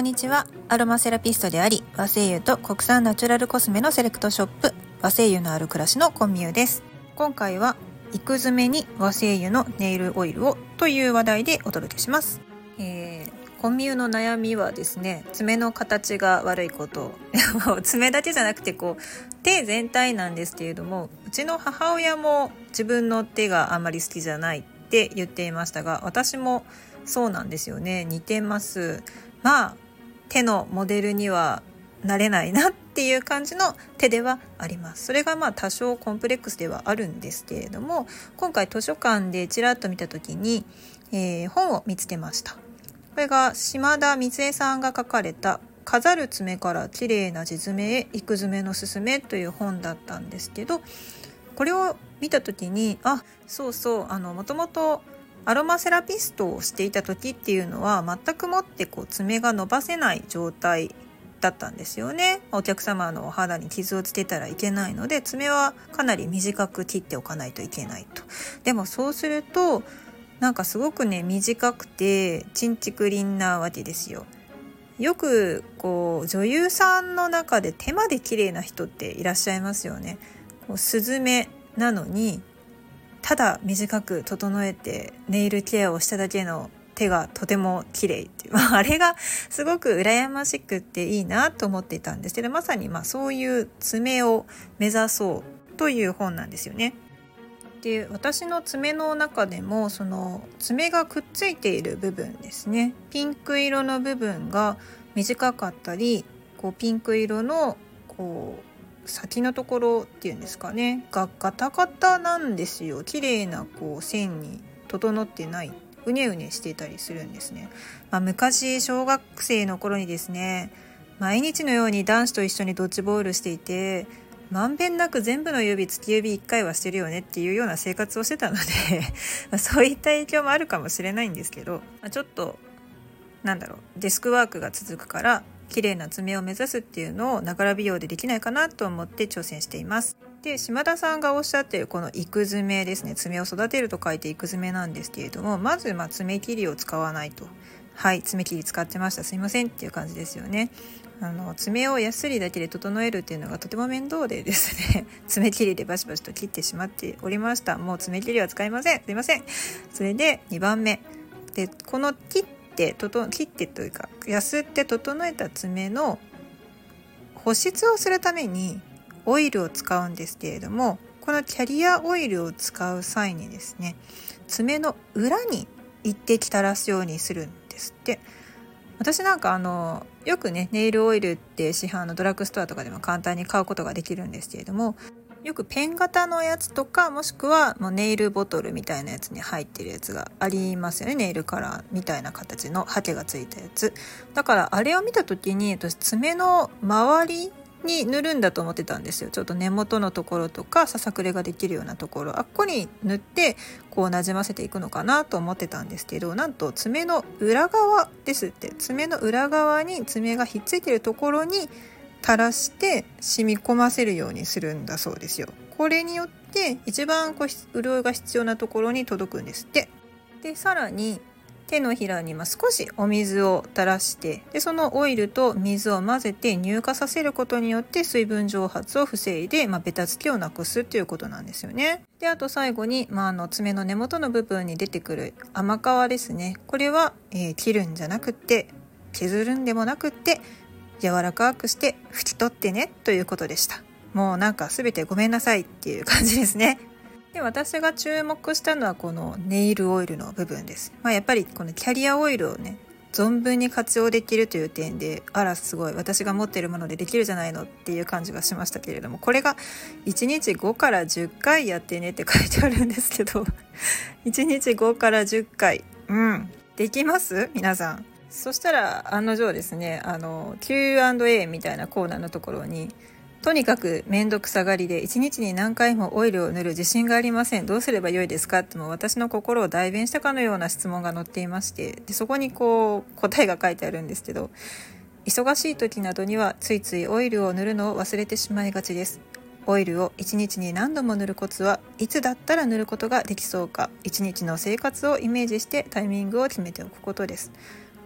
んにちは。アロマセラピストであり、和製油と国産ナチュラルコスメのセレクトショップ、和製油のある暮らしのコンミューです。今回は、育詰めに和製油のネイルオイルをという話題でお届けします。えー、コンミューの悩みはですね、爪の形が悪いこと。爪だけじゃなくて、こう、手全体なんですけれども、うちの母親も自分の手があんまり好きじゃないって言っていましたが、私もそうなんですよね。似てます。まあ手のモデルにはなれないなっていう感じの手ではあります。それがまあ多少コンプレックスではあるんですけれども今回図書館でちらっと見た時に、えー、本を見つけました。これが島田光恵さんが書かれた「飾る爪から綺麗な地爪へ行く爪のすすめ」という本だったんですけどこれを見た時にあそうそうあのもともとアロマセラピストをしていた時っていうのは全くもってこう爪が伸ばせない状態だったんですよね。お客様のお肌に傷をつけたらいけないので爪はかなり短く切っておかないといけないと。でもそうするとなんかすごくね短くてちんちくりんなわけですよ。よくこう女優さんの中で手まで綺麗な人っていらっしゃいますよね。こうスズメなのにただ短く整えてネイルケアをしただけの手がとても綺麗っていう、まあ、れがすごく羨ましくっていいなと思っていたんですけどまさにまあそういう爪を目指そうという本なんですよね。で私の爪の中でもその爪がくっついている部分ですねピンク色の部分が短かったりこうピンク色のこう先のところっていうんですかね。がガタガタなんですよ。綺麗なこう線に整ってない。うねうねしていたりするんですね、まあ、昔小学生の頃にですね毎日のように男子と一緒にドッジボールしていてまんべんなく全部の指突き指1回はしてるよねっていうような生活をしてたのでま そういった影響もあるかもしれないんですけど、まあ、ちょっとなんだろうデスクワークが続くから綺麗な爪を目指すっていうのをながら美容でできないかなと思って挑戦しています。で島田さんがおっしゃってるこの育爪ですね。爪を育てると書いて育爪なんですけれどもまずま爪切りを使わないと。はい爪切り使ってました。すいませんっていう感じですよね。あの爪をやすりだけで整えるっていうのがとても面倒でですね。爪切りでバシバシと切ってしまっておりました。もう爪切りは使いません。すいません。それで2番目。でこの切って切ってというかやすって整えた爪の保湿をするためにオイルを使うんですけれどもこのキャリアオイルを使う際にですね爪の裏に一滴垂らすようにするんですって。私なんかあのよくねネイルオイルって市販のドラッグストアとかでも簡単に買うことができるんですけれどもよくペン型のやつとかもしくはもうネイルボトルみたいなやつに入ってるやつがありますよね。ネイルカラーみたいな形のハケがついたやつ。だからあれを見た時に私爪の周りに塗るんだと思ってたんですよ。ちょっと根元のところとかささくれができるようなところ。あっこに塗ってこうなじませていくのかなと思ってたんですけどなんと爪の裏側ですって。爪の裏側に爪がひっついてるところに垂らして染み込ませるようにするんだそうですよ。これによって一番こう潤いが必要なところに届くんですって。でさらに手のひらに少しお水を垂らしてでそのオイルと水を混ぜて乳化させることによって水分蒸発を防いで、まあ、ベタつきをなくすっていうことなんですよね。であと最後に、まあ、あの爪の根元の部分に出てくる甘皮ですねこれは、えー、切るんじゃなくて削るんでもなくって柔らかくして拭き取ってねということでした。もうなんか全てごめんなさいっていう感じですね。で私が注目したのはこのネイルオイルの部分です、まあ、やっぱりこのキャリアオイルをね存分に活用できるという点であらすごい私が持ってるものでできるじゃないのっていう感じがしましたけれどもこれが1日5から10回やってねって書いてあるんですけど 1日5から10回。うん。できます？皆さん。そしたら案の定ですねあの Q&A みたいなコーナーのところにとにかく面倒くさがりで1日に何回もオイルを塗る自信がありません。どうすればよいですかっても私の心を代弁したかのような質問が載っていましてでそこにこう答えが書いてあるんですけど忙しい時などにはついついオイルを塗るのを忘れてしまいがちです。オイルを1日に何度も塗るコツはいつだったら塗ることができそうか。1日の生活をイメージしてタイミングを決めておくことです。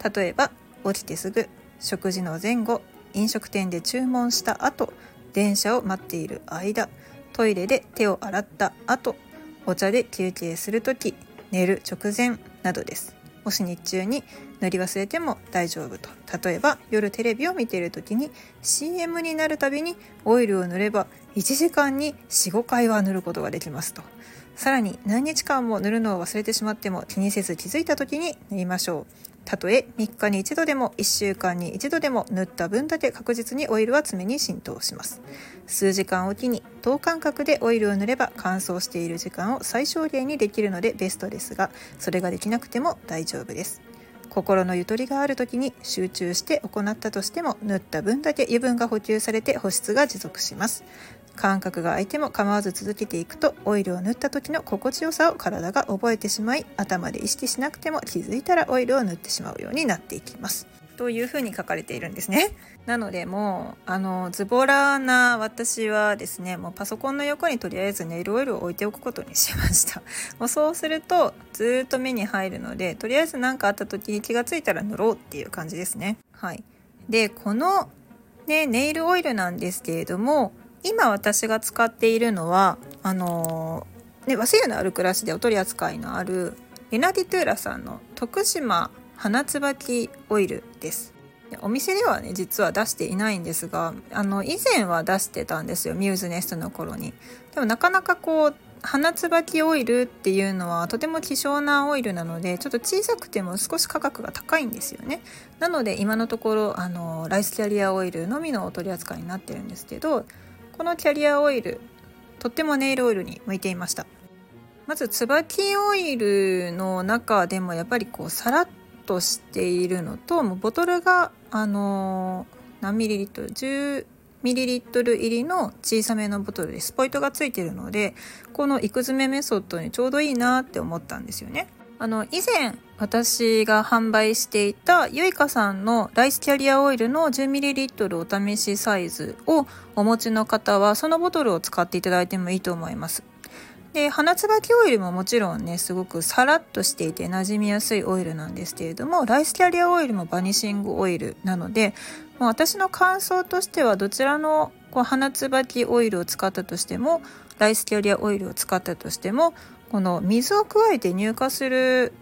例えば起きてすぐ食事の前後飲食店で注文した後電車を待っている間トイレで手を洗った後お茶で休憩する時寝る直前などです。もし日中に塗り忘れても大丈夫と。例えば夜テレビを見ている時に CM になるたびにオイルを塗れば1時間に45回は塗ることができますと。さらに何日間も塗るのを忘れてしまっても気にせず気づいた時に塗りましょう。たとえ3日に1度でも1週間に1度でも塗った分だけ確実にオイルは爪に浸透します。数時間おきに等間隔でオイルを塗れば乾燥している時間を最小限にできるのでベストですがそれができなくても大丈夫です。心のゆとりがある時に集中して行ったとしても塗った分だけ油分が補給されて保湿が持続します。感覚が空いても構わず続けていくとオイルを塗った時の心地よさを体が覚えてしまい頭で意識しなくても気づいたらオイルを塗ってしまうようになっていきます。というふうに書かれているんですね。なのでもうあのズボラな私はですねもうパソコンの横にとりあえずネイルオイルを置いておくことにしました。もうそうするとずっと目に入るのでとりあえず何かあった時に気がついたら塗ろうっていう感じですね。はい。でこのねネイルオイルなんですけれども今私が使っているのはあのー、ね、和製油のある暮らしでお取り扱いのあるレナディトゥーラさんの徳島花椿オイルです。お店ではね実は出していないんですがあの以前は出してたんですよミューズネストの頃に。でもなかなかこう花椿オイルっていうのはとても希少なオイルなのでちょっと小さくても少し価格が高いんですよね。なので今のところあのライスキャリアオイルのみのお取り扱いになってるんですけどこのキャリアオイルとってもネイルオイルに向いていましたまず椿オイルの中でもやっぱりこうさらっとしているのともうボトルがあの何ミリリットル10ミリリットル入りの小さめのボトルでスポイトがついてるのでこの育詰めメソッドにちょうどいいなって思ったんですよね。あの以前私が販売していたゆいかさんのライスキャリアオイルの 10ml お試しサイズをお持ちの方はそのボトルを使っていただいてもいいと思います。で花椿オイルももちろんねすごくサラッとしていて馴染みやすいオイルなんですけれどもライスキャリアオイルもバニシングオイルなのでもう私の感想としてはどちらのこう花椿オイルを使ったとしてもライスキャリアオイルを使ったとしてもこの水を加えて乳化する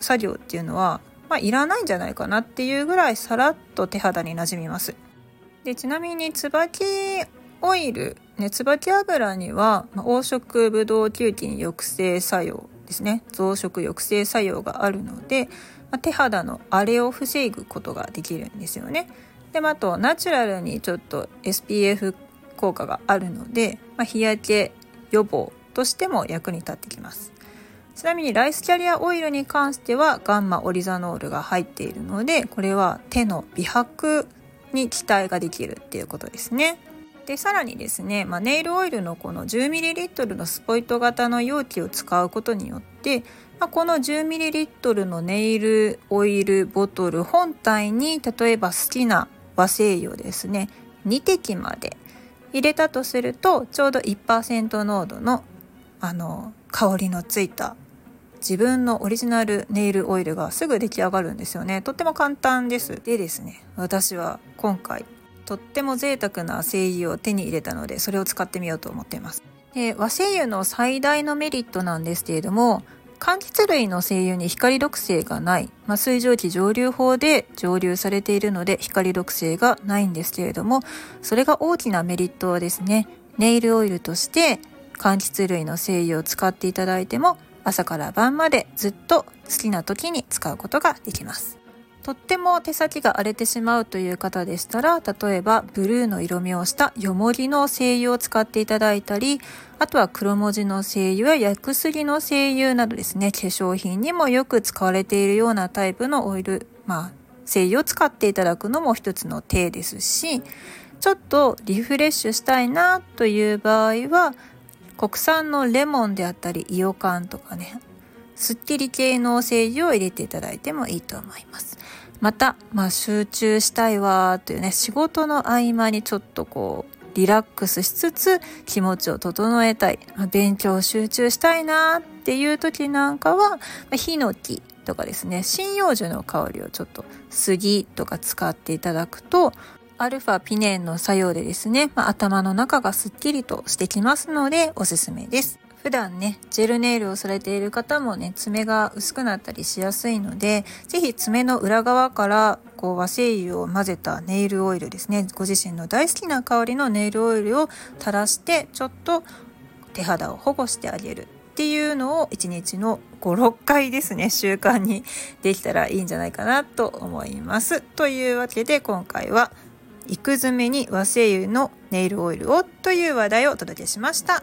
作業っていうのは、まあ、いらないんじゃないかなっていうぐらいさらっと手肌になじみます。でちなみに椿オイル、ね、椿油には、ま、黄色ブドウ球菌抑制作用ですね増殖抑制作用があるので、まあ、手肌の荒れを防ぐことができるんですよね。で、まあ、あとナチュラルにちょっと SPF 効果があるので、まあ、日焼け予防としても役に立ってきますちなみにライスキャリアオイルに関してはガンマオリザノールが入っているのでこれは手の美白に期待ができるっていうことですね。でさらにですね、まあ、ネイルオイルのこの 10ml のスポイト型の容器を使うことによって、まあ、この 10ml のネイルオイルボトル本体に例えば好きな和製油ですね2滴まで入れたとするとちょうど1%濃度のあの香りのついた自分のオリジナルネイルオイルがすぐ出来上がるんですよね。とっても簡単です。でですね私は今回とっても贅沢な精油を手に入れたのでそれを使ってみようと思っています。で和精油の最大のメリットなんですけれども柑橘類の精油に光毒性がない、まあ、水蒸気蒸留法で蒸留されているので光毒性がないんですけれどもそれが大きなメリットですねネイルオイルとして柑橘類の精油を使っていただいても朝から晩までずっと好きな時に使うことができます。とっても手先が荒れてしまうという方でしたら、例えばブルーの色味をしたよもぎの精油を使っていただいたり、あとは黒文字の精油や薬薬の精油などですね、化粧品にもよく使われているようなタイプのオイル、まあ、精油を使っていただくのも一つの手ですし、ちょっとリフレッシュしたいなという場合は、国産のレモンであったりイオカンとかねすっきり系の精油を入れていただいてもいいと思います。また、まあ、集中したいわーというね仕事の合間にちょっとこうリラックスしつつ気持ちを整えたい、まあ、勉強集中したいなっていう時なんかは、まあ、ヒノキとかですね針葉樹の香りをちょっと杉とか使っていただくとアルファピネンの作用でですね、まあ、頭の中がすっきりとしてきますのでおすすめです。普段ね、ジェルネイルをされている方もね、爪が薄くなったりしやすいので、ぜひ爪の裏側からこう和精油を混ぜたネイルオイルですね、ご自身の大好きな香りのネイルオイルを垂らして、ちょっと手肌を保護してあげるっていうのを1日の56回ですね習慣にできたらいいんじゃないかなと思います。というわけで今回は育詰めに和製油のネイルオイルをという話題をお届けしました。